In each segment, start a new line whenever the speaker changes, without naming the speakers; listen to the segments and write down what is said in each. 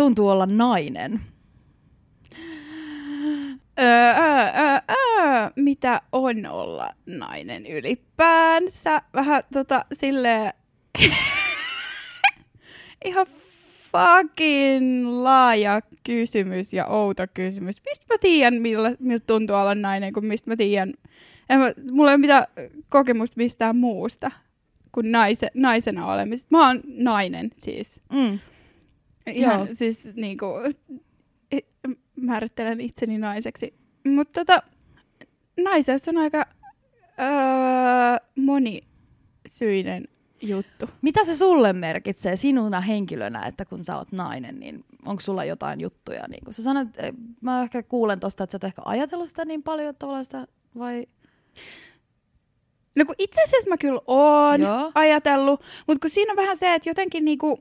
tuntuu olla nainen?
Öö, öö, öö, mitä on olla nainen ylipäänsä? Vähän tota silleen... Ihan fucking laaja kysymys ja outo kysymys. Mistä mä tiedän, millä, miltä tuntuu olla nainen, kun mistä mä tiedän... En mä, mulla ei ole mitään kokemusta mistään muusta kuin naise, naisena olemisesta. Mä oon nainen siis.
Mm.
Ihan
Joo.
siis niinku, e- määrittelen itseni naiseksi. Mutta tota, naiseus on aika öö, monisyinen juttu.
Mitä se sulle merkitsee sinuna henkilönä, että kun sä oot nainen, niin onko sulla jotain juttuja? Niin kun sä sanoit, eh, mä ehkä kuulen tosta, että sä et ehkä ajatellut sitä niin paljon tavallaan sitä, vai?
No kun itse asiassa mä kyllä oon
Joo.
ajatellut, mutta kun siinä on vähän se, että jotenkin niinku,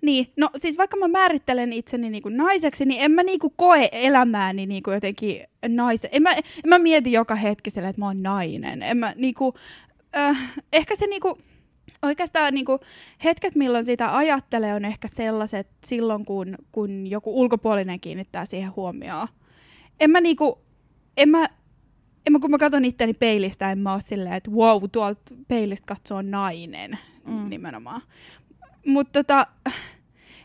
niin, no siis vaikka mä määrittelen itseni niinku naiseksi, niin en mä niinku koe elämääni niinku jotenkin naisen. En mä, en mä mieti joka hetki sille, että mä oon nainen. En mä niinku, äh, ehkä se niinku, oikeastaan niinku hetket, milloin sitä ajattelee, on ehkä sellaiset silloin, kun, kun joku ulkopuolinen kiinnittää siihen huomioon. En mä niinku, en mä, en mä, kun mä katson itteni peilistä, en mä oo silleen, että wow, tuolta peilistä katsoo nainen
mm.
nimenomaan. Mutta tota,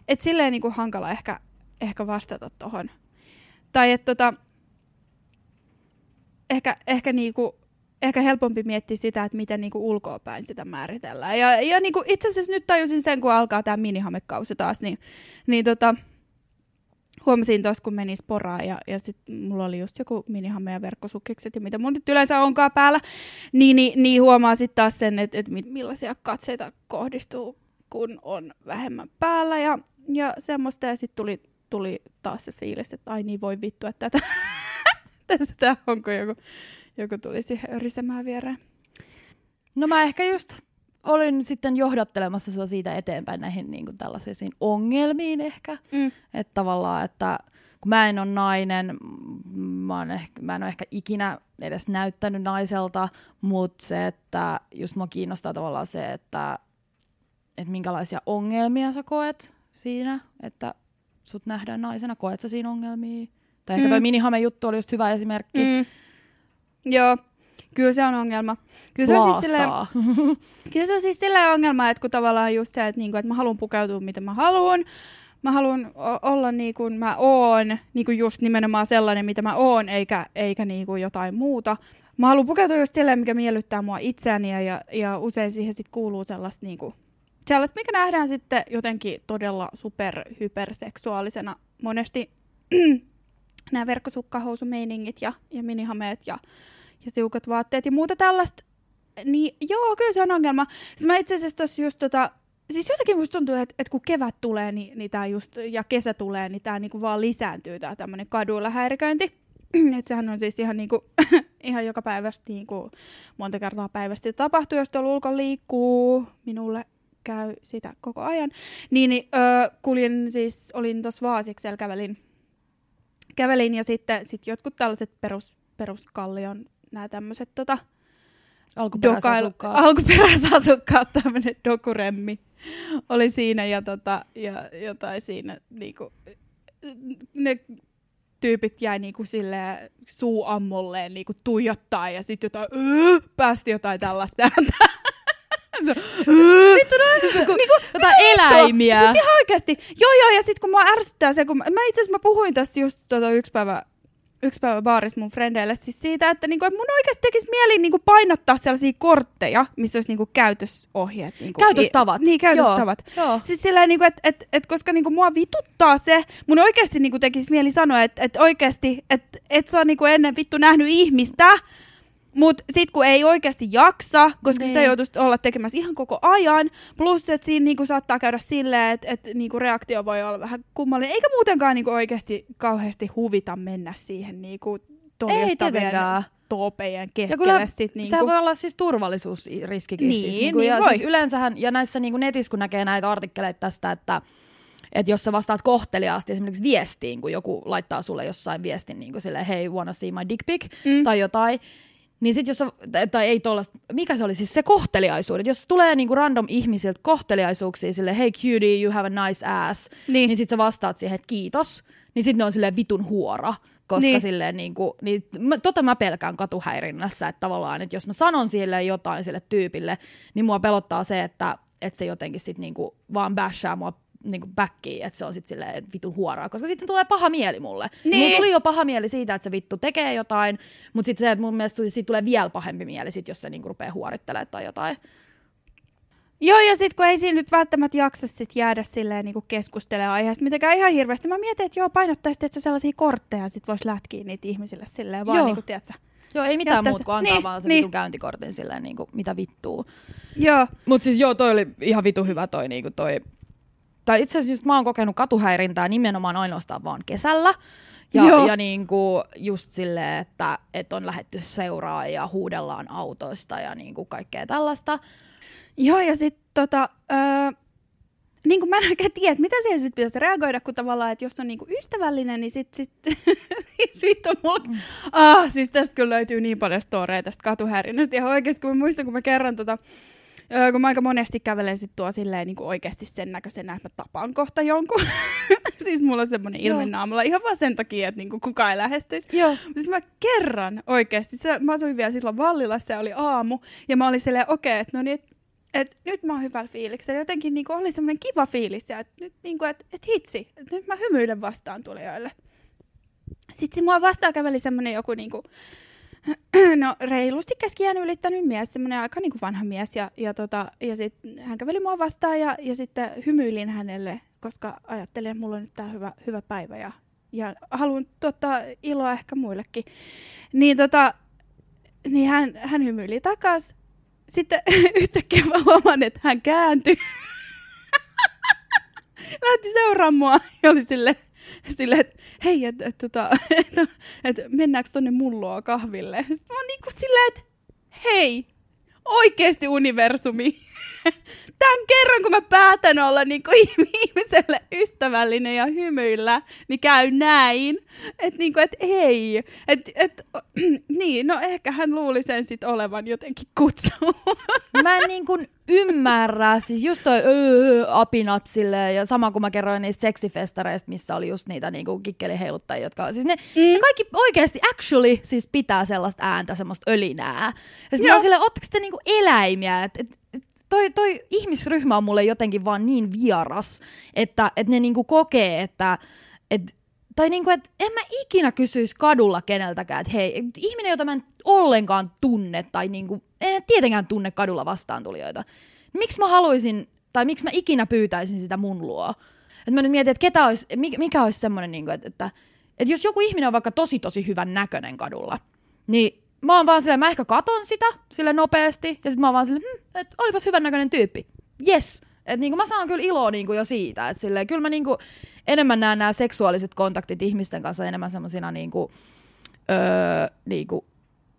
et silleen niinku hankala ehkä, ehkä vastata tohon. Tai että tota, ehkä, ehkä niinku, ehkä helpompi miettiä sitä, että miten niinku ulkoapäin sitä määritellään. Ja, ja niinku itse asiassa nyt tajusin sen, kun alkaa tämä minihamekausi taas, niin, niin tota, huomasin tuossa, kun meni sporaan ja, ja sit mulla oli just joku minihame ja verkkosukkikset ja mitä mun nyt yleensä onkaan päällä, niin, niin, niin huomaa sitten taas sen, että et mi- millaisia katseita kohdistuu, kun on vähemmän päällä ja, ja semmoista. Ja sitten tuli, tuli taas se fiilis, että ai niin voi vittu, että tätä, tätä onko joku, joku tulisi örisemään viereen.
No mä ehkä just olin sitten johdattelemassa sua siitä eteenpäin näihin niin kuin tällaisiin ongelmiin ehkä.
Mm.
Että tavallaan, että kun mä en ole nainen, mä, oon ehkä, mä en ole ehkä ikinä edes näyttänyt naiselta, mutta se, että just mua kiinnostaa tavallaan se, että, että minkälaisia ongelmia sä koet siinä, että sut nähdään naisena, koet sä siinä ongelmia? Tai ehkä toi
Mm.
minihame juttu oli just hyvä esimerkki.
Mm. Joo, kyllä se on ongelma. Kyllä se, on siis silleen, kyllä se on siis silleen ongelma, että kun tavallaan just se, että, niinku, että mä haluan pukeutua miten mä haluan, mä haluan olla niin kuin mä oon, niin kuin just nimenomaan sellainen, mitä mä oon, eikä, eikä niin kuin jotain muuta. Mä haluan pukeutua just silleen, mikä miellyttää mua itseäni ja, ja, ja usein siihen sit kuuluu sellaista, niin kuin, sellaista, mikä nähdään sitten jotenkin todella super hyperseksuaalisena monesti nämä verkkosukkahousumeiningit ja, ja minihameet ja, ja tiukat vaatteet ja muuta tällaista. Niin joo, kyllä se on ongelma. Sitten mä itse asiassa tossa just tota, siis jotenkin musta tuntuu, että, että kun kevät tulee niin, niin tää just, ja kesä tulee, niin tää niinku vaan lisääntyy tää tämmönen kaduilla häiriköinti. että sehän on siis ihan, niinku, ihan joka päivästä niinku, monta kertaa päivästä tapahtuu, jos tuolla ulkona liikkuu. Minulle käy sitä koko ajan. Niin, niin öö, kuljin siis, olin tuossa Vaasiksella, kävelin, kävelin ja sitten sit jotkut tällaiset perus, peruskallion nämä tämmöiset tota,
Alkuperäisasukkaat.
alkuperäisasukkaat, tämmöinen dokuremmi oli siinä ja, tota, ja jotain siinä niinku, ne tyypit jäi niinku silleen suu ammolleen niinku tuijottaa ja sitten jotain öö, päästi jotain tällaista ääntä. Se- öö, niinku,
Jotain eläimiä.
Siis ihan oikeasti. Joo, joo, ja sitten kun mua ärsyttää se, kun mä, mä itse asiassa mä puhuin tästä just tota yksi päivä, yksi päivä baarissa mun frendeille siis siitä, että, niinku, että mun oikeasti tekisi mieli niinku painottaa sellaisia kortteja, missä olisi niinku käytösohjeet. Niinku,
Käytöstavat.
I, niin, käytöstavat.
Joo. Joo.
Siis silleen, niinku, että et, et, koska niinku, mua vituttaa se, mun oikeasti niinku, tekisi mieli sanoa, että et oikeasti, että et sä oot niinku, ennen vittu nähnyt ihmistä, Mut sit kun ei oikeasti jaksa, koska sitä
Niin.
joutuisi olla tekemässä ihan koko ajan, plus että siinä niinku saattaa käydä silleen, että et, niinku reaktio voi olla vähän kummallinen, eikä muutenkaan niinku oikeasti kauheasti huvita mennä siihen niinku
tietenkään.
toopejen
Ja
keskelle.
kyllä
sit, niinku.
sehän voi olla siis turvallisuusriskikin.
Niin,
siis, niinku,
niin
ja
voi.
siis yleensähän, ja näissä niinku netissä kun näkee näitä artikkeleita tästä, että että jos sä vastaat kohteliaasti esimerkiksi viestiin, kun joku laittaa sulle jossain viestin niin kuin silleen, hey, wanna see my dick pic,
Mm.
tai jotain, Niin sit jos, on, tai ei tollasta, mikä se oli, siis se kohteliaisuudet. Jos tulee niinku random ihmisiltä kohteliaisuuksia sille, hey cutie, you have a nice ass,
Niin.
niin sit sä vastaat siihen, että kiitos, niin sit ne on silleen vitun huora. Koska
Niin.
niin. silleen niinku, niin mä, tota mä pelkään katuhäirinnässä, että tavallaan, että jos mä sanon sille jotain sille tyypille, niin mua pelottaa se, että, että se jotenkin sit niinku vaan bashaa mua niinku backiin, että se on sitten silleen että vitun huoraa, koska sitten tulee paha mieli mulle. Niin.
Niin.
Mulla tuli jo paha mieli siitä, että se vittu tekee jotain, mutta sitten se, että mun mielestä siitä tulee vielä pahempi mieli, sit, jos se niinku rupeaa huorittelemaan tai jotain.
Joo, ja sit kun ei siinä nyt välttämättä jaksa sit jäädä silleen niinku keskustelemaan aiheesta mitenkään ihan hirveästi. Mä mietin, että joo, painottaisi että sellaisia kortteja, sit vois lätkiä niitä ihmisille silleen vaan
Joo.
niinku, tiedätkö?
Joo, ei mitään muuta kuin antaa
niin,
vaan se
niin.
vitun käyntikortin silleen, niinku, mitä vittuu.
Joo,
Mut siis joo, toi oli ihan vitu hyvä toi, niinku toi. Tai itse asiassa just mä oon kokenut katuhäirintää nimenomaan ainoastaan vaan kesällä. Ja,
Joo.
ja niinku just silleen, että, että on lähetty seuraa ja huudellaan autoista ja niinku kaikkea tällaista.
Joo, ja sitten tota, öö, niin kuin mä en oikein tiedä, että mitä siihen sitten pitäisi reagoida, kun tavallaan, että jos on niinku ystävällinen, niin sitten sit, siis vittu mulla... Mm. Ah, siis tästä kyllä löytyy niin paljon storeja tästä katuhäirinnästä. Ja oikeasti, kun mä muistan, kun mä kerran tota, öö, kun mä aika monesti kävelen sit tuo silleen niin oikeasti sen näköisenä, että mä tapaan kohta jonkun. siis mulla on semmoinen ilme naamalla ihan vaan sen takia, että niinku kukaan ei lähestyisi.
Joo.
Siis mä kerran oikeasti, se, mä asuin vielä silloin Vallilassa ja oli aamu, ja mä olin silleen, okei, okay, että no niin, et, et, nyt mä oon hyvällä fiiliksellä. Jotenkin niinku oli semmoinen kiva fiilis, ja että nyt niinku, et, et hitsi, et nyt mä hymyilen vastaan tulijoille. Sitten mua vastaan käveli semmoinen joku niinku, no reilusti keskiään ylittänyt mies, semmoinen aika niinku vanha mies, ja, ja, tota, ja sit hän käveli mua vastaan, ja, ja sitten hymyilin hänelle, koska ajattelin, että mulla on nyt tää hyvä, hyvä päivä, ja, ja haluan tuottaa iloa ehkä muillekin. Niin, tota, niin hän, hän hymyili takas. Sitten yhtäkkiä mä huomaan, että hän kääntyi. Lähti seuraamaan mua ja oli sille, sille että hei, että et, tota, et, et, mennäänkö tonne mulloa kahville. Sitten mä oon niinku silleen, että hei, oikeesti universumi. Tämän kerran, kun mä päätän olla niinku ihmiselle ystävällinen ja hymyillä, niin käy näin. Että niinku, et hei. Et, et, niin, no ehkä hän luuli sen sit olevan jotenkin kutsu.
Mä en niin kuin ymmärrä, siis just toi öö, apinat silleen, ja sama kuin mä kerroin niistä seksifestareista, missä oli just niitä niin kuin kikkeliheiluttajia, jotka siis ne, mm. ne kaikki oikeasti actually siis pitää sellaista ääntä, semmoista ölinää. Ja sitten mä silleen, ootteko te niinku eläimiä, että et, et, toi, toi ihmisryhmä on mulle jotenkin vaan niin vieras, että et ne niinku kokee, että et, tai niinku, että en mä ikinä kysyisi kadulla keneltäkään, että hei, ihminen, jota mä en ollenkaan tunne, tai niinku, en tietenkään tunne kadulla vastaantulijoita. Miksi mä haluaisin, tai miksi mä ikinä pyytäisin sitä mun luo? Et mä nyt mietin, että ketä olisi, mikä, mikä olisi semmoinen, niinku, että, että, että jos joku ihminen on vaikka tosi tosi hyvän näköinen kadulla, niin mä oon vaan silleen, mä ehkä katon sitä sille nopeasti, ja sitten mä oon vaan silleen, hm, että olipas hyvän näköinen tyyppi. Yes. Et niinku mä saan kyllä iloa niinku jo siitä, että silleen, kyllä mä niinku enemmän näen nämä seksuaaliset kontaktit ihmisten kanssa enemmän semmosina niinku, öö, niinku,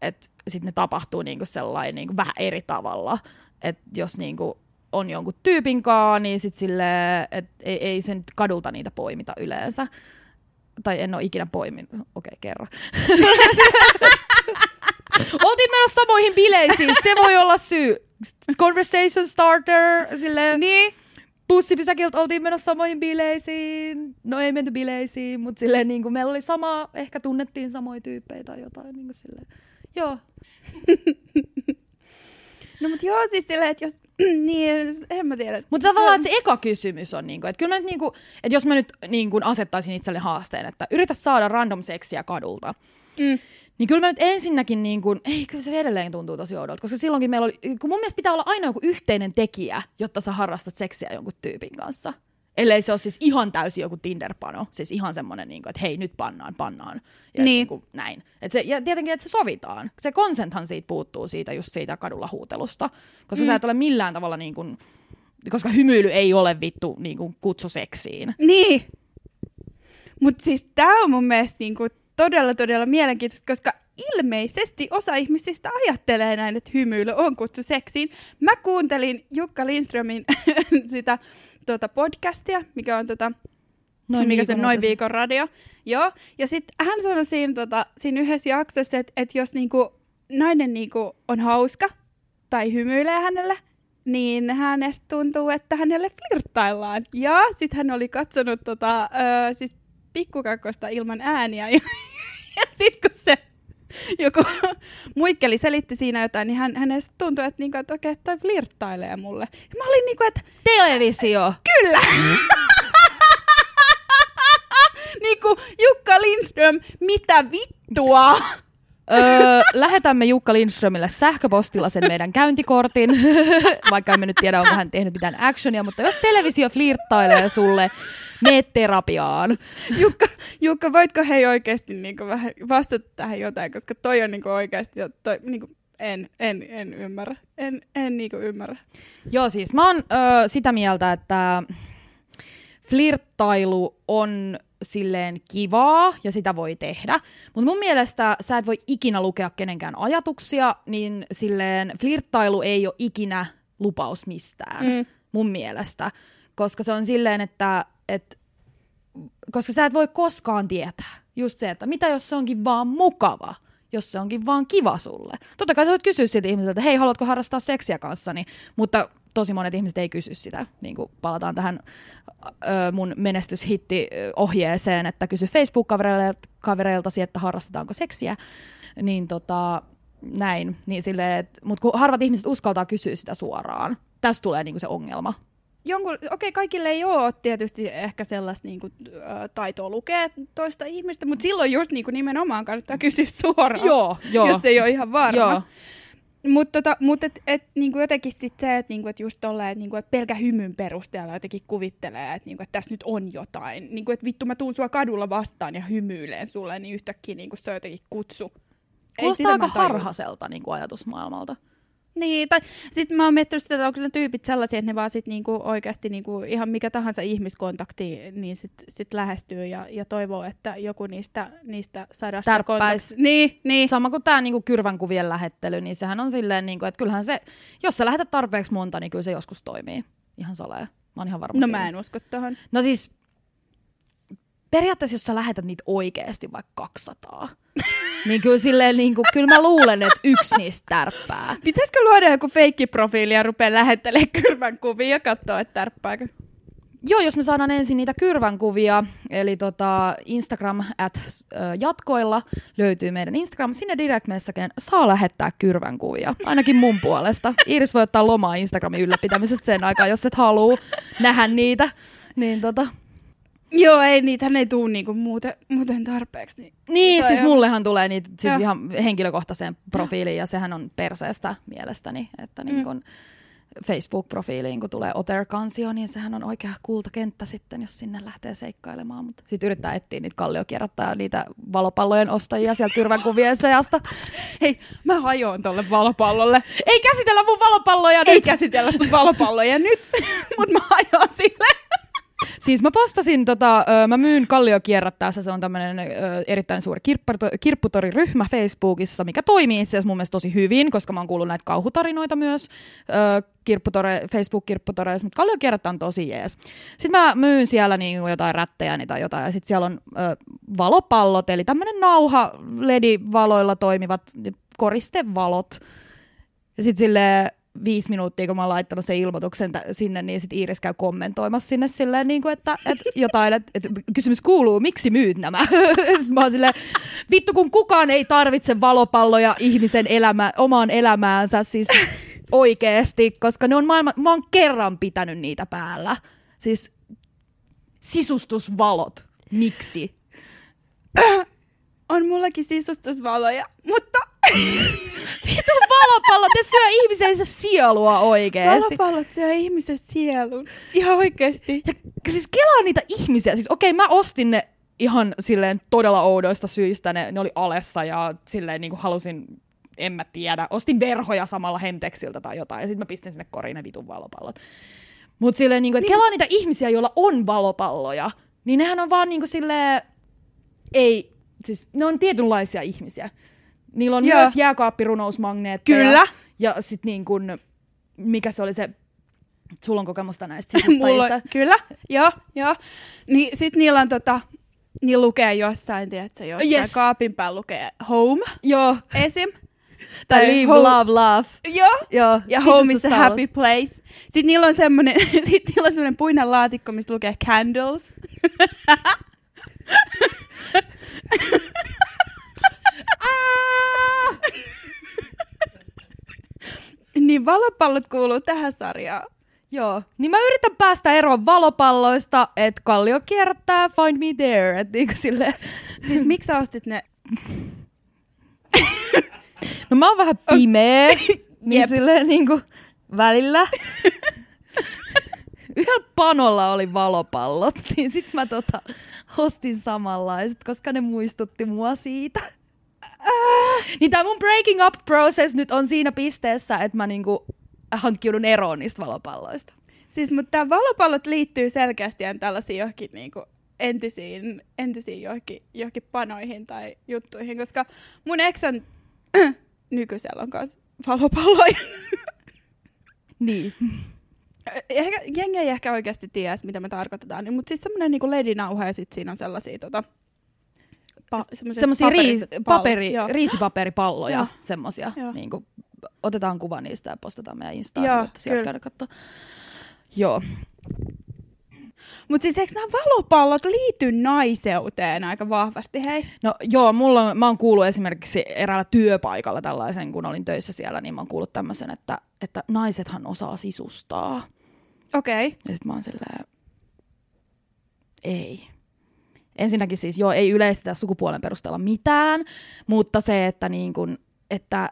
että sitten ne tapahtuu niinku sellainen niinku vähän eri tavalla. Että jos niinku on jonkun tyypin kaa, niin sit sille, et ei, ei se nyt kadulta niitä poimita yleensä. Tai en ole ikinä poiminut. Okei, okay, kerro. Oltiin menossa samoihin bileisiin, se voi olla syy. Conversation starter, silleen,
niin.
bussipysäkiltä oltiin menossa samoihin bileisiin. No ei menty bileisiin, mutta silleen niin kuin meillä oli sama, ehkä tunnettiin samoja tyyppejä tai jotain. Niin kuin silleen. Joo.
No mut joo, siis silleen, että jos... niin, en mä tiedä.
Mutta tavallaan että se eka kysymys on, niinku, että kyllä mä nyt, niinku, että jos mä nyt niinku, asettaisin itselle haasteen, että yritä saada random seksiä kadulta,
Mm.
Niin kyllä mä nyt ensinnäkin, niin kuin, ei kyllä se edelleen tuntuu tosi oudolta, koska silloinkin meillä oli, kun mun mielestä pitää olla aina joku yhteinen tekijä, jotta sä harrastat seksiä jonkun tyypin kanssa. Ellei se ole siis ihan täysin joku Tinder-pano, siis ihan semmoinen, niin kuin, että hei nyt pannaan, pannaan. Ja
Niin.
niin kuin, näin. Et se, ja tietenkin, että se sovitaan. Se consenthan siitä puuttuu siitä just siitä kadulla huutelusta, koska mm. sä et ole millään tavalla niin kuin, koska hymyily ei ole vittu niin kuin kutsu seksiin.
Niin. Mutta siis tämä on mun mielestä niinku todella, todella mielenkiintoista, koska ilmeisesti osa ihmisistä ajattelee näin, että hymyily on kutsu seksiin. Mä kuuntelin Jukka Lindströmin sitä tota podcastia, mikä on tota,
Noin
mikä se Noin viikon radio. Joo, ja sitten hän sanoi siinä, tota, siinä yhdessä jaksossa, että, että jos niinku nainen niinku on hauska tai hymyilee hänelle, niin hänestä tuntuu, että hänelle flirttaillaan. Ja sitten hän oli katsonut tota, ö, siis pikkukakkosta ilman ääniä. Ja, ja sitten kun se joku muikkeli selitti siinä jotain, niin hän, hänestä tuntui, että, niinku, että okei, okay, toi flirttailee mulle. Ja mä olin niinku, että
Televisio.
kyllä! niinku Jukka Lindström, mitä vittua?
Öö, lähetämme Jukka Lindströmille sähköpostilla sen meidän käyntikortin, vaikka emme nyt tiedä, onko hän tehnyt mitään actionia, mutta jos televisio flirttailee sulle, mene terapiaan.
Jukka, Jukka, voitko hei oikeasti niinku vähän vastata tähän jotain, koska toi on niinku oikeasti, toi, niinku, en, en, en ymmärrä. En, en niinku ymmärrä.
Joo, siis mä oon öö, sitä mieltä, että flirttailu on silleen kivaa ja sitä voi tehdä, mutta mun mielestä sä et voi ikinä lukea kenenkään ajatuksia, niin silleen flirttailu ei ole ikinä lupaus mistään,
Mm.
mun mielestä, koska se on silleen, että et, koska sä et voi koskaan tietää just se, että mitä jos se onkin vaan mukava, jos se onkin vaan kiva sulle. Totta kai sä voit kysyä siltä ihmiseltä, että hei, haluatko harrastaa seksiä kanssani, mutta tosi monet ihmiset ei kysy sitä. Niin kuin palataan tähän ö, mun menestyshitti-ohjeeseen, että kysy Facebook-kavereiltasi, että harrastetaanko seksiä. Niin tota, näin. Niin silleen, mutta kun harvat ihmiset uskaltaa kysyä sitä suoraan. Tästä tulee niinku se ongelma.
Jonkun, okei, kaikille ei ole tietysti ehkä sellaista niinku, ä, taitoa lukea toista ihmistä, mutta silloin just niinku, nimenomaan kannattaa kysyä suoraan,
Joo, joo.
jos ei ole ihan varma.
Joo.
Mutta tota, mut et, et, niinku jotenkin sit se, että niinku, et just tolleen, että niinku, et pelkä hymyn perusteella jotenkin kuvittelee, että niinku, et tässä nyt on jotain. Niinku, että vittu mä tuun sua kadulla vastaan ja hymyilen sulle, niin yhtäkkiä niinku, se on jotenkin kutsu.
Kuulostaa aika harhaselta niin kuin ajatusmaailmalta.
Niin, tai sitten mä oon miettinyt sitä, että onko ne tyypit sellaisia, että ne vaan sit niinku oikeasti niinku ihan mikä tahansa ihmiskontakti niin sit, sit lähestyy ja, ja toivoo, että joku niistä, niistä sadasta
Tärppäis.
kontakt- Niin, niin.
Sama kuin tämä niinku kyrvänkuvien lähettely, niin sehän on silleen, niinku, että kyllähän se, jos sä lähetät tarpeeksi monta, niin kyllä se joskus toimii. Ihan salee. Mä oon ihan varma
No
siitä.
mä en usko tohon.
No siis, periaatteessa jos sä lähetät niitä oikeasti vaikka 200, niin kyllä silleen, niinku, kyllä mä luulen, että yksi niistä tärppää.
Pitäisikö luoda joku feikkiprofiili ja rupea lähettelemään kyrvän kuvia ja katsoa, että tärppääkö?
Joo, jos me saadaan ensin niitä kyrvänkuvia, eli tota Instagram at jatkoilla löytyy meidän Instagram. Sinne direct messageen saa lähettää kyrvänkuvia, ainakin mun puolesta. Iris voi ottaa lomaa Instagramin ylläpitämisestä sen aikaa, jos et halua nähdä niitä. Niin tota.
Joo, ei niitä ei tuu niinku muuten, muuten tarpeeksi. Niin.
Niin,
on
siis
ihan-
mullehan tulee niitä siis ihan henkilökohtaiseen profiiliin, ja sehän on perseestä mielestäni, että niin kun Facebook-profiiliin, kun tulee Otter-kansio, niin sehän on oikea kultakenttä sitten, jos sinne lähtee seikkailemaan. Mutta sitten yrittää etsiä niitä kalliokierrattaa ja niitä valopallojen ostajia sieltä kyrvänkuvien seasta.
Hei, mä hajoan tolle valopallolle.
Ei käsitellä mun valopalloja
Ei
nyt!
käsitellä sun valopalloja nyt, mutta mä hajoan sille.
Siis mä postasin, tota, mä myyn kalliokierrattaessa, se on tämmöinen erittäin suuri kirpputoriryhmä Facebookissa, mikä toimii itse asiassa mun mielestä tosi hyvin, koska mä oon kuullut näitä kauhutarinoita myös kirpputore, Facebook-kirpputoreissa, mutta kalliokierratta on tosi jees. Sitten mä myyn siellä niin jotain rättejä tai jotain, ja sitten siellä on ö, valopallot, eli tämmöinen nauha LED-valoilla toimivat koristevalot. Ja sitten sille viisi minuuttia, kun mä oon laittanut sen ilmoituksen tä- sinne, niin sitten Iiris käy kommentoimassa sinne silleen, niin kuin, että, että jotain, että, että kysymys kuuluu, miksi myyt nämä? sitten mä oon silleen, vittu kun kukaan ei tarvitse valopalloja ihmisen elämä, omaan elämäänsä, siis oikeesti, koska ne on maailman, mä oon kerran pitänyt niitä päällä. Siis sisustusvalot, miksi?
On mullakin sisustusvaloja, mutta
Vittu valopallot, ne syö ihmisen sielua oikeesti.
valopallot syö ihmisen sielun. Ihan oikeesti.
Ja siis kelaa niitä ihmisiä. Siis okei, mä ostin ne ihan silleen todella oudoista syistä. Ne, ne oli alessa ja silleen niin kuin halusin, en mä tiedä, ostin verhoja samalla Hemtexiltä tai jotain. Ja sitten mä pistin sinne koriin ne vitun valopallot. Mutta silleen, niin kuin, että kelaa niitä ihmisiä, joilla on valopalloja. Niin nehän on vaan niin kuin silleen, ei, siis ne on tietynlaisia ihmisiä. Niillä on
Joo.
myös jääkaappirunousmagneetteja.
Kyllä.
Ja sit niin kuin, mikä se oli se, sulla on kokemusta näistä sisustajista.
kyllä, joo, joo. Niin sit niillä on tota, niin lukee jossain, tiedätkö, jossain
Yes.
kaapin päällä lukee home
Joo,
esim.
Tai
Tai
Leave,
ho-
Love, Love.
Joo.
Joo,
Ja home is a happy place. Sitten niillä on semmonen, sit niillä on semmonen puinen laatikko, missä lukee candles. Niin valopallot kuuluu tähän sarjaan.
Joo, niin mä yritän päästä eroon valopalloista, että Kallio kierrättää Find Me There, että niinku silleen,
Siis miksi sä ostit ne?
no mä oon vähän pimeä, niin
Jep.
silleen niinku välillä. Yhdellä panolla oli valopallot, niin sit mä tota ostin samanlaiset, koska ne muistutti mua siitä. Niin tää mun breaking up process nyt on siinä pisteessä, että mä niinku hankkiudun eroon niistä valopalloista.
Siis, mutta tää valopallot liittyy selkeästi tällaisiin johonkin niinku entisiin, entisiin johonkin, johonkin panoihin tai juttuihin, koska mun eksän nykyisellä on kanssa valopalloja.
Niin.
Ehkä, jengi ei ehkä oikeasti tiedä, mitä me tarkoitetaan, niin, mutta siis semmoinen niinku ledinauha ja sitten siinä on sellaisia tota, pa-
Semmoisia riis, paperi,
Joo.
riisipaperipalloja,
Joo.
semmosia.
Joo.
Niin kuin, otetaan kuva niistä ja postataan meidän Instaan,
Joo,
jotta sieltä käydä katsoa. Joo.
Mutta siis eikö nämä valopallot liity naiseuteen aika vahvasti, hei?
No joo, mulla on, mä oon kuullut esimerkiksi eräällä työpaikalla tällaisen, kun olin töissä siellä, niin mä oon kuullut tämmöisen, että, että naisethan osaa sisustaa.
Okei. Okay.
Ja sit mä oon silleen, ei. Ensinnäkin siis joo, ei yleistetä sukupuolen perusteella mitään, mutta se, että niin kun, että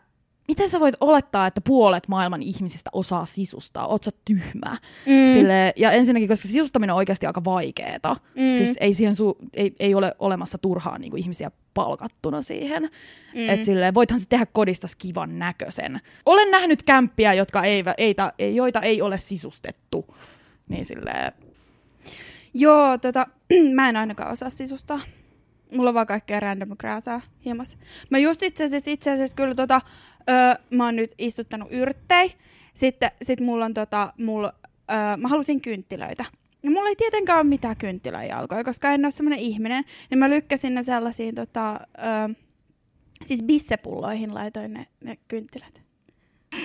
miten sä voit olettaa, että puolet maailman ihmisistä osaa sisustaa? Oot sä tyhmä?
Mm.
Sille, ja ensinnäkin, koska sisustaminen on oikeasti aika vaikeeta. Mm. Siis ei, siihen su, ei, ei ole olemassa turhaan niin kuin ihmisiä palkattuna siihen.
Mm.
Et silleen, voithan se tehdä kodista kivan näköisen. Olen nähnyt kämppiä, jotka ei, ei, ei, joita ei ole sisustettu. Niin silleen,
Joo, tota, mä en ainakaan osaa sisustaa. Mulla on vaan kaikkea random krääsää hiemas. Mä just itse asiassa, itse asiassa kyllä tota, öö, mä oon nyt istuttanut yrttei. Sitten sit mulla on tota, mulla, öö, mä halusin kynttilöitä. Ja mulla ei tietenkään ole mitään kynttiläjalkoja, koska en ole semmoinen ihminen. Niin mä lykkäsin ne sellaisiin tota, öö, siis bissepulloihin laitoin ne, ne kynttilät.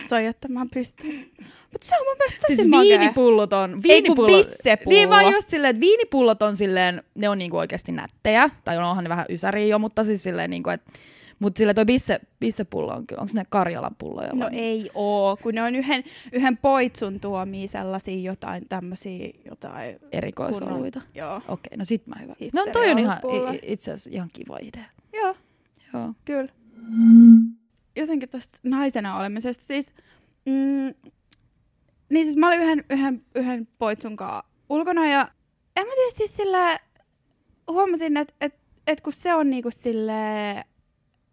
Soijattamaan pystyyn. Mutta se on mun mielestä tosi
siis
makea.
viinipullot on...
Ei kun bissepullo.
niin vaan just silleen, että viinipullot on silleen, ne on niinku oikeasti nättejä. Tai onhan ne vähän ysäriä jo, mutta siis silleen niinku, että mutta sille toi bisse, bissepullo on kyllä, onko ne Karjalan pulloja vai?
No ei oo, kun ne on yhden, yhden poitsun tuomia sellaisia jotain tämmöisiä jotain
Erikoisoluita.
Joo,
Okei, no sit mä hyvä. No toi on ihan, itse asiassa ihan kiva idea.
joo,
Joo.
kyllä. Jotenkin tuosta naisena olemisesta, siis, mm, niin siis mä olin yhden, yhden, yhden poitsun kanssa ulkona ja en mä tiedä siis sillä huomasin, että et, et kun se on niinku sille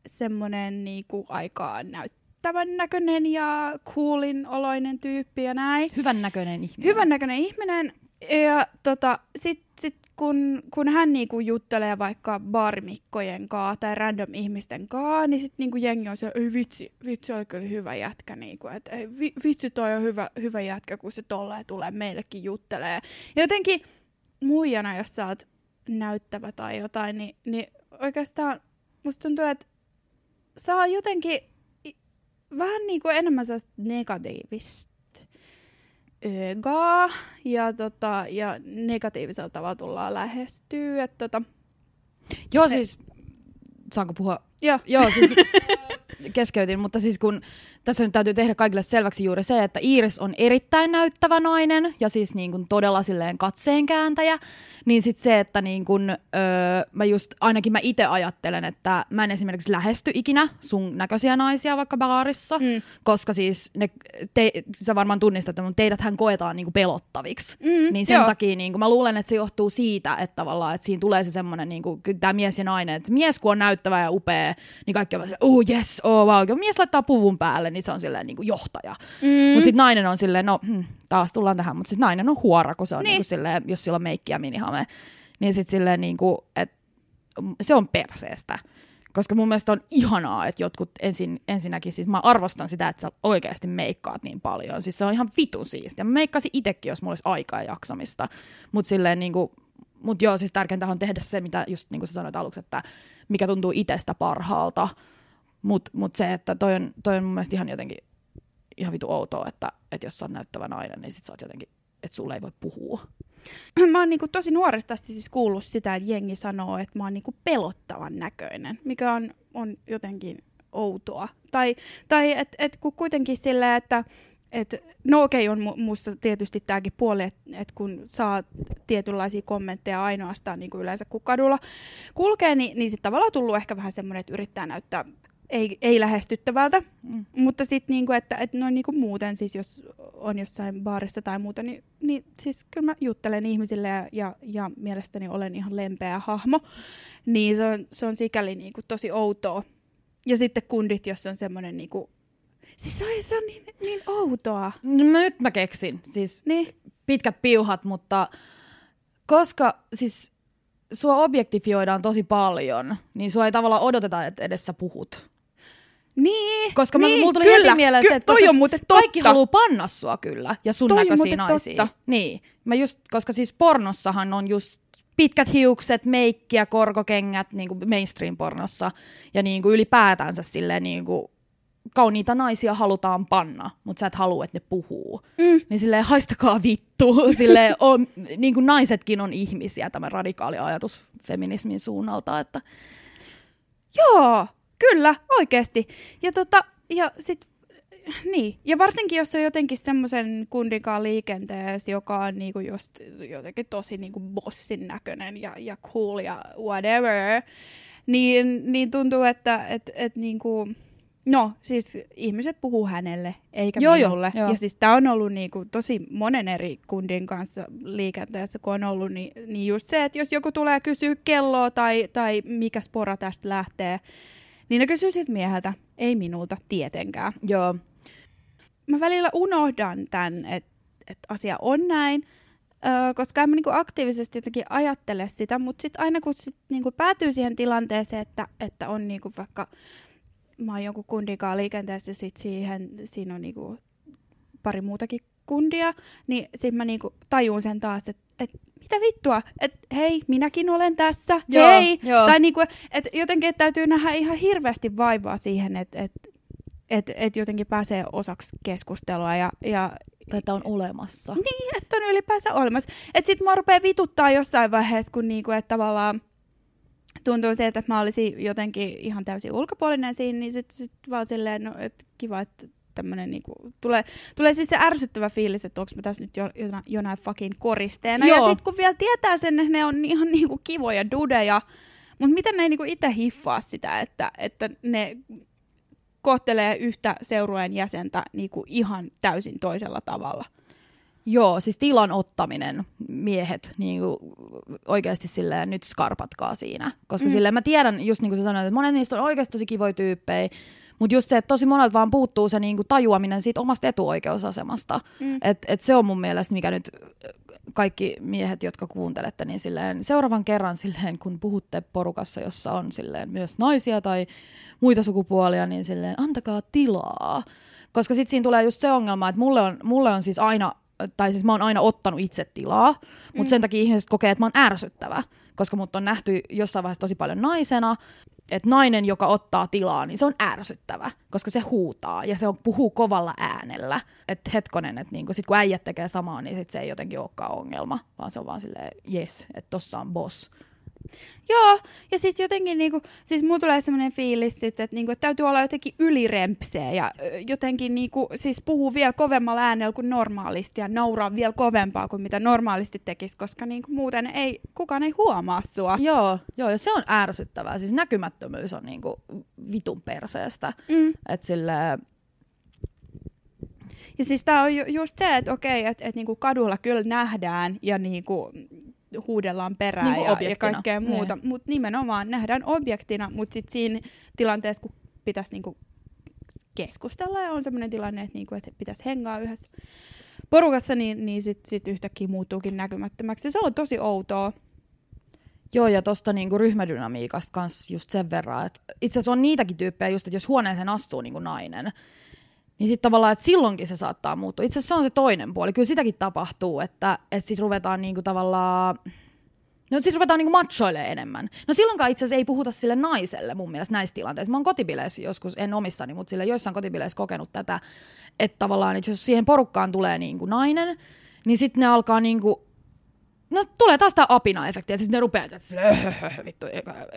semmonen niinku aika näyttävän näköinen ja coolin oloinen tyyppi ja näin.
Hyvän näköinen ihminen.
Hyvän näköinen ihminen. Ja tota, sit, sit kun, kun hän niinku juttelee vaikka baarimikkojen kaa tai random ihmisten kaa, niin sit niinku jengi on se, ei vitsi, vitsi oli kyllä hyvä jätkä. Niinku, et, ei, vi, vitsi toi on hyvä, hyvä jätkä, kun se tolleen tulee meillekin juttelee. Ja jotenkin muijana, jos sä oot näyttävä tai jotain, niin, niin oikeastaan musta tuntuu, että saa jotenkin vähän niinku enemmän sellaista negatiivista ögaa ja, tota, ja negatiivisella tavalla tullaan lähestyä. Tota,
Joo siis, saanko puhua?
joo.
Joo siis keskeytin, mutta siis kun tässä nyt täytyy tehdä kaikille selväksi juuri se, että Iiris on erittäin näyttävä nainen ja siis niin kuin todella silleen katseenkääntäjä, niin sitten se, että niin kuin, öö, mä just, ainakin mä itse ajattelen, että mä en esimerkiksi lähesty ikinä sun näköisiä naisia vaikka baarissa,
Mm.
koska siis ne, te, sä varmaan tunnistat, mutta teidäthän koetaan niin kuin pelottaviksi.
Mm,
Niin sen
joo.
takia niin mä luulen, että se johtuu siitä, että tavallaan, että siinä tulee se semmoinen, niin tämä mies ja nainen, että mies kun on näyttävä ja upea, niin kaikki on se, oh yes, oh wow. Kun mies laittaa puvun päälle, niin se on silleen niin kuin johtaja.
Mm.
Mutta sitten nainen on silleen, no hmm, taas tullaan tähän, mutta siis nainen on huora, kun se on
Niin.
niin. Niin silleen, jos sillä on meikki ja minihame, niin sitten silleen niin kuin, että se on perseestä. Koska mun mielestä on ihanaa, että jotkut ensin, ensinnäkin, siis mä arvostan sitä, että sä oikeasti meikkaat niin paljon. Siis se on ihan vitun siistiä. Mä meikkasin itsekin, jos mulla olisi aikaa ja jaksamista. Mutta silleen niinku, mut joo, siis tärkeintä on tehdä se, mitä just niin kuin sä sanoit aluksi, että mikä tuntuu itsestä parhaalta. Mutta mut se, että toi on, toi on mun mielestä ihan jotenkin ihan vitu outoa, että, että jos sä oot näyttävä nainen, niin sit sä oot jotenkin, että sulle ei voi puhua.
Mä oon niinku tosi nuoresta asti siis kuullut sitä, että jengi sanoo, että mä oon niinku pelottavan näköinen, mikä on, on jotenkin outoa. Tai, tai että et, kun kuitenkin silleen, että et, no okei, on mu- musta tietysti tämäkin puoli, että et kun saa tietynlaisia kommentteja ainoastaan niin kuin yleensä kun kadulla kulkee, niin, niin sitten tavallaan tullut ehkä vähän semmoinen, että yrittää näyttää ei, ei lähestyttävältä, mm. mutta sitten niinku, että, että noin niinku muuten, siis jos on jossain baarissa tai muuta, niin, niin siis kyllä mä juttelen ihmisille ja, ja, ja mielestäni olen ihan lempeä hahmo, niin se on, se on sikäli niinku tosi outoa. Ja sitten kundit, jos on semmoinen niinku, siis se on, se on niin, niin outoa.
No, mä nyt mä keksin, siis
Niin.
pitkät piuhat, mutta koska siis sua objektifioidaan tosi paljon, niin sua ei tavallaan odoteta, että edessä puhut.
Niin,
Koska
niin,
mä, mulla tuli
kyllä,
heti mieleen
ky-
se, että
toi on muuten
kaikki
totta.
haluaa panna sua kyllä, ja sun
Toi
näköisiä naisia.
totta.
Niin. Mä just, koska siis pornossahan on just pitkät hiukset, meikkiä, korkokengät niin kuin mainstream-pornossa, ja niin kuin ylipäätänsä silleen niin kuin kauniita naisia halutaan panna, mutta sä et halua, että ne puhuu.
Mm.
Niin silleen haistakaa vittu. Silleen on, niin kuin naisetkin on ihmisiä, tämä radikaali ajatus feminismin suunnalta. Että
Joo, kyllä, oikeasti. Ja, tota, ja sit, niin. Ja varsinkin, jos on jotenkin semmoisen kundinkaan liikenteessä, joka on niinku just jotenkin tosi niinku bossin näköinen ja, ja cool ja whatever, niin, niin tuntuu, että et, et niinku, no siis ihmiset puhuu hänelle, eikä
Joo, joo,
minulle.
joo.
Ja siis tämä on ollut niinku tosi monen eri kundin kanssa liikenteessä, kun on ollut, niin, niin just se, että jos joku tulee kysyä kelloa tai, tai mikä spora tästä lähtee, niin ne kysyy siltä mieheltä, ei minulta tietenkään.
joo,
Mä välillä unohdan tämän, että et asia on näin, öö, koska en mä niinku aktiivisesti jotenkin ajattele sitä, mutta sitten aina kun sit niinku päätyy siihen tilanteeseen, että, että on niinku vaikka, mä oon jonkun kundinkaan liikenteessä ja sit siihen, siinä on niinku pari muutakin kundia, niin sitten mä niinku tajun sen taas, että et, mitä vittua, että hei, minäkin olen tässä,
Joo,
hei.
joo.
Tai niinku, et jotenkin et täytyy nähdä ihan hirveästi vaivaa siihen, että et, et, et jotenkin pääsee osaksi keskustelua ja, ja
tai että on olemassa.
niin, että on ylipäänsä olemassa. Että sit mua rupeaa vituttaa jossain vaiheessa, kun niinku, että tavallaan tuntuu siltä, että mä olisin jotenkin ihan täysin ulkopuolinen siinä, niin sit, sit vaan silleen, no, että kiva, että tämmönen niinku, tulee, tulee siis se ärsyttävä fiilis, että onko mä tässä nyt jo, jona, jonain fucking koristeena.
Joo.
Ja sit kun vielä tietää sen, että ne on ihan niinku kivoja dudeja, mutta miten ne ei niinku itse hiffaa sitä, että, että ne kohtelee yhtä seurueen jäsentä niinku ihan täysin toisella tavalla.
Joo, siis tilan ottaminen, miehet, niin kuin oikeasti silleen nyt skarpatkaa siinä. Koska
mm.
silleen mä tiedän, just niin kuin sä sanoit, että monet niistä on oikeasti tosi kivoja tyyppejä, mutta just se, että tosi monelta vaan puuttuu se niin kuin tajuaminen siitä omasta etuoikeusasemasta.
Mm.
Et, et se on mun mielestä, mikä nyt kaikki miehet, jotka kuuntelette, niin silleen, seuraavan kerran silleen, kun puhutte porukassa, jossa on silleen myös naisia tai muita sukupuolia, niin silleen antakaa tilaa. Koska sitten siinä tulee just se ongelma, että mulle on, mulle on siis aina, tai siis mä oon aina ottanut itse tilaa, mutta
Mm.
sen takia ihmiset kokee, että mä oon ärsyttävä. Koska mut on nähty jossain vaiheessa tosi paljon naisena, että nainen, joka ottaa tilaa, niin se on ärsyttävä, koska se huutaa ja se on, puhuu kovalla äänellä. Että hetkonen, että niinku, sit kun äijät tekee samaa, niin sit se ei jotenkin olekaan ongelma, vaan se on vaan silleen, yes, että tossa on boss.
Joo, ja sitten jotenkin niinku, siis mulla tulee semmoinen fiilis sit, että niinku, et täytyy olla jotenkin ylirempseä ja jotenkin niinku, siis puhuu vielä kovemmalla äänellä kuin normaalisti ja nauraa vielä kovempaa kuin mitä normaalisti tekisi, koska niinku, muuten ei, kukaan ei huomaa sua.
Joo, joo, ja se on ärsyttävää. Siis näkymättömyys on niinku vitun perseestä.
Mm.
Että silleen,
Ja siis tää on ju- just se, että okei, että et niinku kadulla kyllä nähdään ja niinku huudellaan perään
Niinku
ja, ja kaikkea muuta, mutta nimenomaan nähdään objektina, mutta sitten siinä tilanteessa, kun pitäisi niinku keskustella ja on sellainen tilanne, että niinku, et pitäisi hengaa yhdessä porukassa, niin, niin sitten sit yhtäkkiä muuttuukin näkymättömäksi. Ja se on tosi outoa.
Joo, ja tosta niinku ryhmädynamiikasta kans just sen verran, että itse asiassa on niitäkin tyyppejä just, että jos huoneeseen astuu niinku nainen, niin sitten tavallaan, että silloinkin se saattaa muuttua. Itse asiassa se on se toinen puoli. Kyllä sitäkin tapahtuu, että, että sitten ruvetaan niinku tavallaan... No sitten ruvetaan niinku machoilemaan enemmän. No silloinkaan itse asiassa ei puhuta sille naiselle mun mielestä näissä tilanteissa. Mä oon kotibileissä joskus, en omissani, mutta sille joissain kotibileissä kokenut tätä, että tavallaan, että jos siihen porukkaan tulee niinku nainen, niin sitten ne alkaa niinku No tulee taas tämä apina-efekti, että sitten ne rupeaa, että vittu,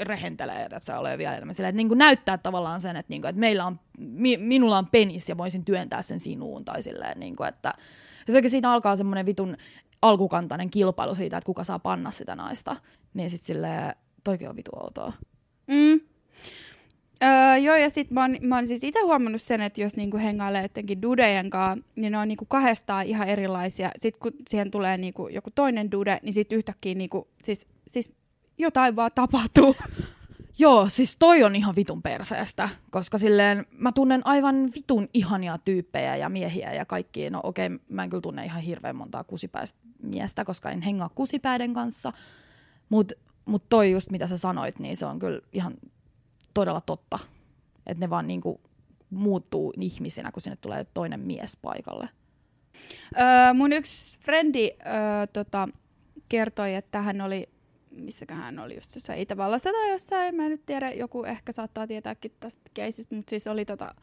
rehentelee, että se ole vielä enemmän silleen, että niin kuin näyttää tavallaan sen, että, niin kuin, että meillä on, mi, minulla on penis ja voisin työntää sen sinuun, tai silleen, niin kuin, että jotenkin siinä alkaa semmoinen vitun alkukantainen kilpailu siitä, että kuka saa panna sitä naista, niin sitten silleen, toikin on vitu outoa.
Mm. Öö, joo, ja sitten mä, oon, mä oon siis itse huomannut sen, että jos niinku hengailee jotenkin dudejen kanssa, niin ne on niinku kahdestaan ihan erilaisia. Sitten kun siihen tulee niinku joku toinen dude, niin sitten yhtäkkiä niinku, siis, siis jotain vaan tapahtuu.
Joo, siis toi on ihan vitun perseestä, koska silleen mä tunnen aivan vitun ihania tyyppejä ja miehiä ja kaikki. No okei, okay, mä en kyllä tunne ihan hirveän montaa kusipäistä miestä, koska en hengaa kusipäiden kanssa. Mutta mut toi just mitä sä sanoit, niin se on kyllä ihan todella totta. Että ne vaan niinku muuttuu ihmisinä, kun sinne tulee toinen mies paikalle.
Öö, mun yksi frendi öö, tota, kertoi, että hän oli, missäkään hän oli just jossain Itävallassa tai jossain, mä en nyt tiedä, joku ehkä saattaa tietääkin tästä keisistä, mutta siis oli tota,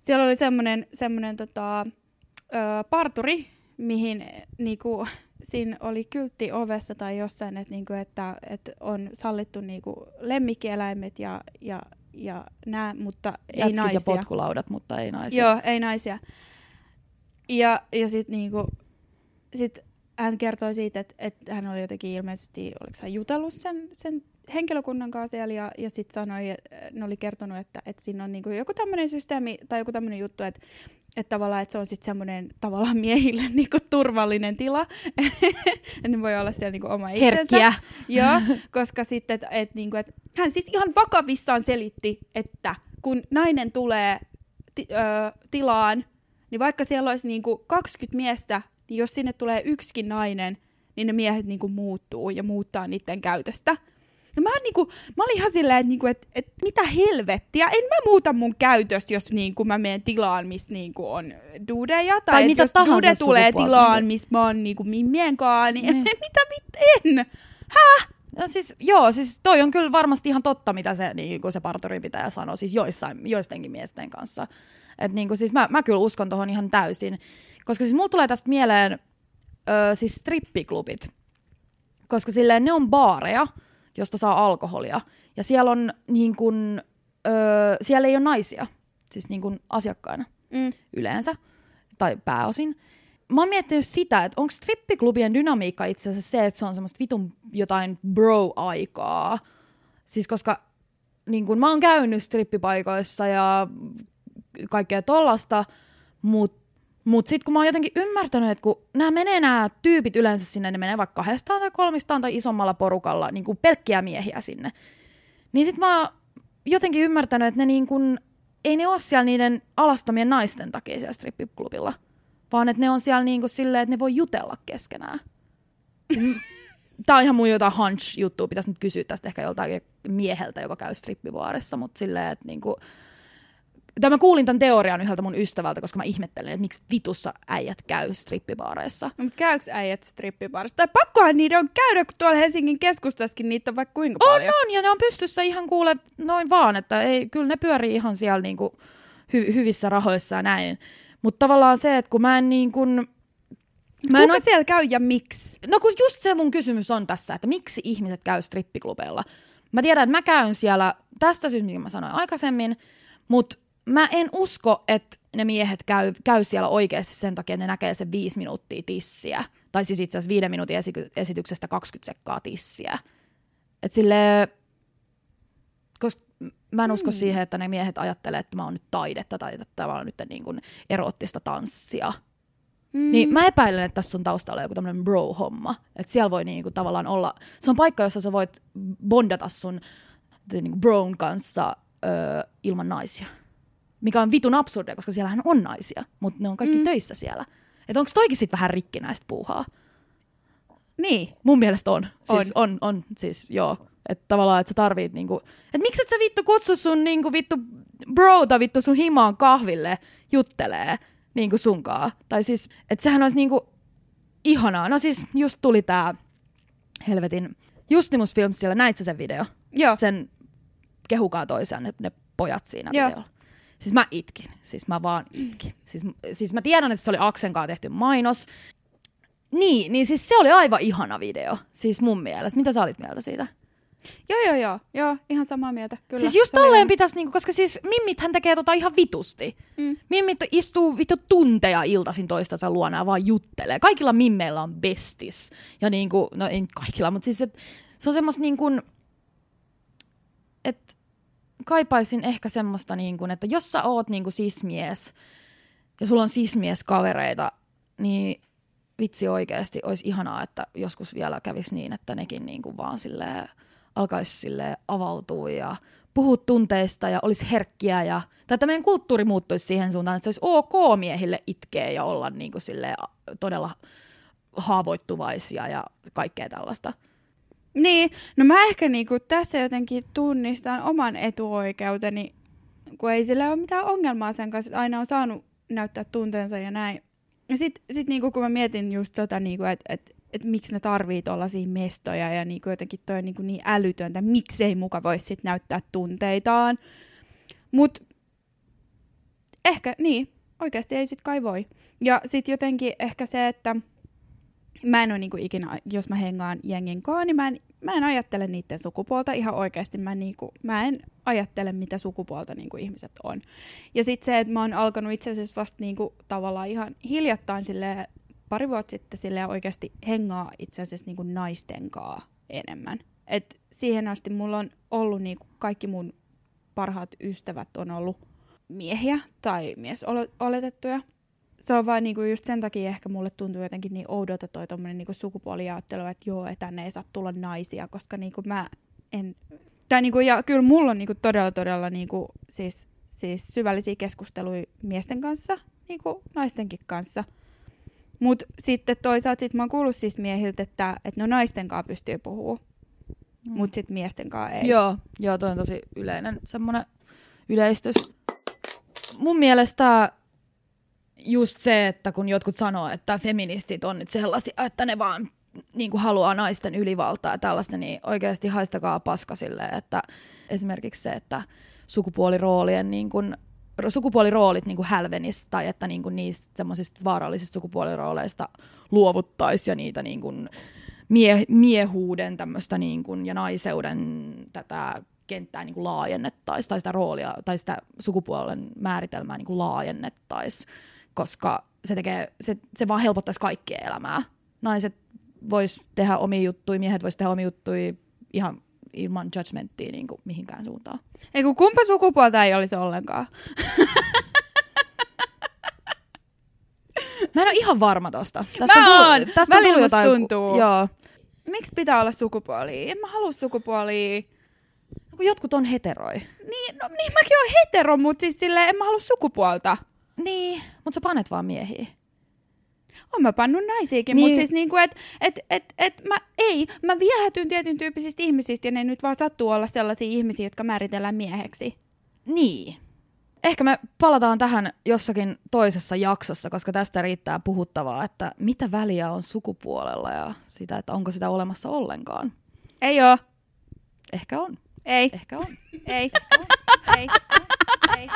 siellä oli semmoinen, semmoinen tota, öö, parturi, mihin niinku, siinä oli kyltti ovessa tai jossain, että, niinku, että, että on sallittu niinku, lemmikkieläimet ja, ja, ja nämä, mutta ei
Jätskit
naisia.
ja potkulaudat, mutta ei naisia.
Joo, ei naisia. Ja, ja sitten niinku, sit hän kertoi siitä, että, että hän oli jotenkin ilmeisesti, oliko hän jutellut sen, sen henkilökunnan kanssa siellä ja, ja sitten sanoi, että ne oli kertonut, että, että siinä on niinku joku tämmöinen systeemi tai joku tämmöinen juttu, että, että tavallaan että se on sitten semmoinen tavallaan miehille niinku turvallinen tila, että ne voi olla siellä niinku oma itsensä.
Herkkiä.
Joo, koska sitten, että et, niinku, et, hän siis ihan vakavissaan selitti, että kun nainen tulee ti- ö, tilaan, niin vaikka siellä olisi niinku 20 miestä, niin jos sinne tulee yksikin nainen, niin ne miehet niinku muuttuu ja muuttaa niiden käytöstä. Ja mä, niinku, mä olin ihan silleen, että niinku, et, et, mitä helvettiä, en mä muuta mun käytöstä, jos niinku, mä menen tilaan, missä niinku, on dudeja. Tai,
Tai mitä
jos
tahansa
dude tulee tilaan,
niin.
missä mä oon niinku, mimmien kaa, niin
Niin.
mitä vit en?
No siis, joo, siis toi on kyllä varmasti ihan totta, mitä se, niin kuin se parturi pitää sanoa, siis joissain, joistenkin miesten kanssa. Et niin kuin, siis mä, mä kyllä uskon tuohon ihan täysin. Koska siis mulla tulee tästä mieleen ö, siis strippiklubit. Koska silleen ne on baareja, josta saa alkoholia. Ja siellä on niin kuin, ö, siellä ei ole naisia, siis niin kuin asiakkaina
Mm.
yleensä, tai pääosin. Mä oon miettinyt sitä, että onko strippiklubien dynamiikka itse asiassa se, että se on semmoista vitun jotain bro-aikaa. Siis koska niin kun mä oon käynyt strippipaikoissa ja kaikkea tollasta, mutta mut sitten kun mä oon jotenkin ymmärtänyt, että kun nämä menee nämä tyypit yleensä sinne, ne menee vaikka kahdestaan tai kolmistaan tai isommalla porukalla, niin kuin pelkkiä miehiä sinne, niin sitten mä oon jotenkin ymmärtänyt, että ne niin kun, ei ne ole siellä niiden alastomien naisten takia siellä strippiklubilla, vaan että ne on siellä niin kuin silleen, että ne voi jutella keskenään. Tämä on ihan mun jotain hunch-juttua, pitäisi nyt kysyä tästä ehkä joltain mieheltä, joka käy strippivaarissa, mutta silleen, että niinku, tai mä kuulin tämän teorian yhdeltä mun ystävältä, koska mä ihmettelen, että miksi vitussa äijät käy strippibaareissa.
No, mutta käykö äijät strippibarissa? Tai pakkohan niiden on käydä, kun tuolla Helsingin keskustassakin niitä on vaikka kuinka
On,
paljon.
on, ja ne on pystyssä ihan kuule noin vaan, että ei, kyllä ne pyörii ihan siellä niinku hy- hyvissä rahoissa ja näin. Mutta tavallaan se, että kun mä en niin kuin, Mä en
Kuka
oo-
siellä käy ja miksi?
No kun just se mun kysymys on tässä, että miksi ihmiset käy strippiklubeilla. Mä tiedän, että mä käyn siellä tästä syystä, mitä mä sanoin aikaisemmin, mutta mä en usko, että ne miehet käy, käy siellä oikeasti sen takia, että ne näkee sen viisi minuuttia tissiä. Tai siis itse asiassa viiden minuutin esi- esityksestä 20 sekkaa tissiä. Et sille, koska mä en usko
Hmm.
siihen, että ne miehet ajattelee, että mä oon nyt taidetta tai että tämä on nyt niin kuin erottista tanssia.
Mm.
Niin mä epäilen, että tässä on taustalla joku tämmöinen bro-homma. Että siellä voi niinku tavallaan olla, se on paikka, jossa sä voit bondata sun niinku brown kanssa öö, ilman naisia. Mikä on vitun absurdia, koska siellähän on naisia, mutta ne on kaikki mm. Töissä siellä. Että onko toikin sitten vähän rikkinäistä puuhaa?
Niin.
Mun mielestä on.
On.
Siis on, on siis joo. Että tavallaan, että sä tarvit niinku, että miksi et sä vittu kutsu sun niinku vittu brota vittu sun himaan kahville juttelee niinku sunkaa. Tai siis, että sehän olisi niinku ihanaa. No siis just tuli tää helvetin Justimus Filmsilla, näit sä sen video?
Joo.
Sen kehukaa toisiaan ne, ne pojat siinä
Joo.
videolla. Siis mä itkin. Siis mä vaan itkin. Siis, siis mä tiedän, että se oli Aksen kanssa tehty mainos. Niin, niin siis se oli aivan ihana video. Siis mun mielestä. Mitä sä olit mieltä siitä?
Joo, joo, joo. Joo, ihan samaa mieltä. Kyllä.
siis just tolleen
ihan-
pitäisi, niinku, koska siis mimmithän tekee tota ihan vitusti.
Mm.
Mimmit istuu vittu tunteja iltaisin toistensa luona ja vaan juttelee. Kaikilla mimmeillä on bestis. Ja niinku, no ei kaikilla, mutta siis et, se on semmoista niin kuin, että kaipaisin ehkä semmoista niin kuin, että jos sä oot niin kuin sismies ja sulla on sismies kavereita, niin vitsi oikeasti olisi ihanaa, että joskus vielä kävisi niin, että nekin niin kuin vaan silleen, alkaisi silleen avautua ja puhua tunteista ja olisi herkkiä. Ja, tai että meidän kulttuuri muuttuisi siihen suuntaan, että se olisi ok miehille itkeä ja olla niin kuin silleen todella haavoittuvaisia ja kaikkea tällaista.
Niin, no mä ehkä niinku tässä jotenkin tunnistan oman etuoikeuteni, kun ei sillä ole mitään ongelmaa sen kanssa, että aina on saanut näyttää tunteensa ja näin. Ja sit, sit niinku, kun mä mietin just tota, niinku, että et, et miksi ne tarvii tollasia mestoja ja niinku jotenkin toi on niinku niin älytöntä, miksei muka voi sit näyttää tunteitaan. Mut ehkä, niin, oikeasti ei sit kai voi. Ja sit jotenkin ehkä se, että mä en ole niinku ikinä, jos mä hengaan jengin kanssa, niin mä en, mä en ajattele niiden sukupuolta ihan oikeasti. Mä, niinku, mä en ajattele, mitä sukupuolta niinku ihmiset on. Ja sitten se, että mä oon alkanut itse asiassa vasta niinku, tavallaan ihan hiljattain silleen, pari vuotta sitten silleen oikeasti hengaa itse asiassa niinku naisten kanssa enemmän. Et siihen asti mulla on ollut niinku, kaikki mun parhaat ystävät on ollut miehiä tai miesoletettuja se on vaan niinku just sen takia ehkä mulle tuntuu jotenkin niin oudolta toi tommonen niinku sukupuolijaottelu, että joo, että tänne ei saa tulla naisia, koska niinku mä en... Tai niinku, ja kyllä mulla on niinku todella todella niinku, siis, siis syvällisiä keskusteluja miesten kanssa, niinku naistenkin kanssa. Mutta sitten toisaalta sit mä oon kuullut siis miehiltä, että, että no naisten kanssa pystyy puhua,
Mm.
mutta sitten miesten kanssa ei.
Joo, joo, toi on tosi yleinen semmoinen yleistys. Mun mielestä just se, että kun jotkut sanoo, että feministit on nyt sellaisia, että ne vaan niin kuin haluaa naisten ylivaltaa ja tällaista, niin oikeasti haistakaa paska silleen, että esimerkiksi se, että sukupuoliroolien niin kuin, sukupuoliroolit niin hälvenis tai että niin kuin niistä semmoisista vaarallisista sukupuolirooleista luovuttaisiin ja niitä niin kuin mie- miehuuden tämmöistä niin kuin, ja naiseuden tätä kenttää niin laajennettaisiin tai sitä roolia tai sitä sukupuolen määritelmää niin laajennettaisiin, koska se, tekee, se, se vaan helpottaisi kaikkien elämää. Naiset vois tehdä omia juttuja, miehet vois tehdä omia juttuja ihan ilman judgmenttia niin kuin mihinkään suuntaan.
Ei kun kumpa sukupuolta ei olisi ollenkaan.
Mä en ole ihan varma tosta.
Mä oon.
tästä
Välillä
tuli
musta
jotain,
tuntuu.
Joo.
Miksi pitää olla sukupuolia? En mä halua sukupuolia.
Kun jotkut on heteroi.
Niin, no niin mäkin oon hetero, mutta siis silleen en mä halua sukupuolta.
Niin, mutta sä panet vaan miehiä.
Oon mä pannut naisiakin,
Niin.
mutta siis niinku, et, et, et, et mä, ei, mä viehätyn tietyn tyyppisistä ihmisistä ja ne nyt vaan sattuu olla sellaisia ihmisiä, jotka määritellään mieheksi.
Niin. Ehkä me palataan tähän jossakin toisessa jaksossa, koska tästä riittää puhuttavaa, että mitä väliä on sukupuolella ja sitä, että onko sitä olemassa ollenkaan.
Ei oo.
Ehkä on.
Ei.
Ehkä on.
Ei. ei. ei.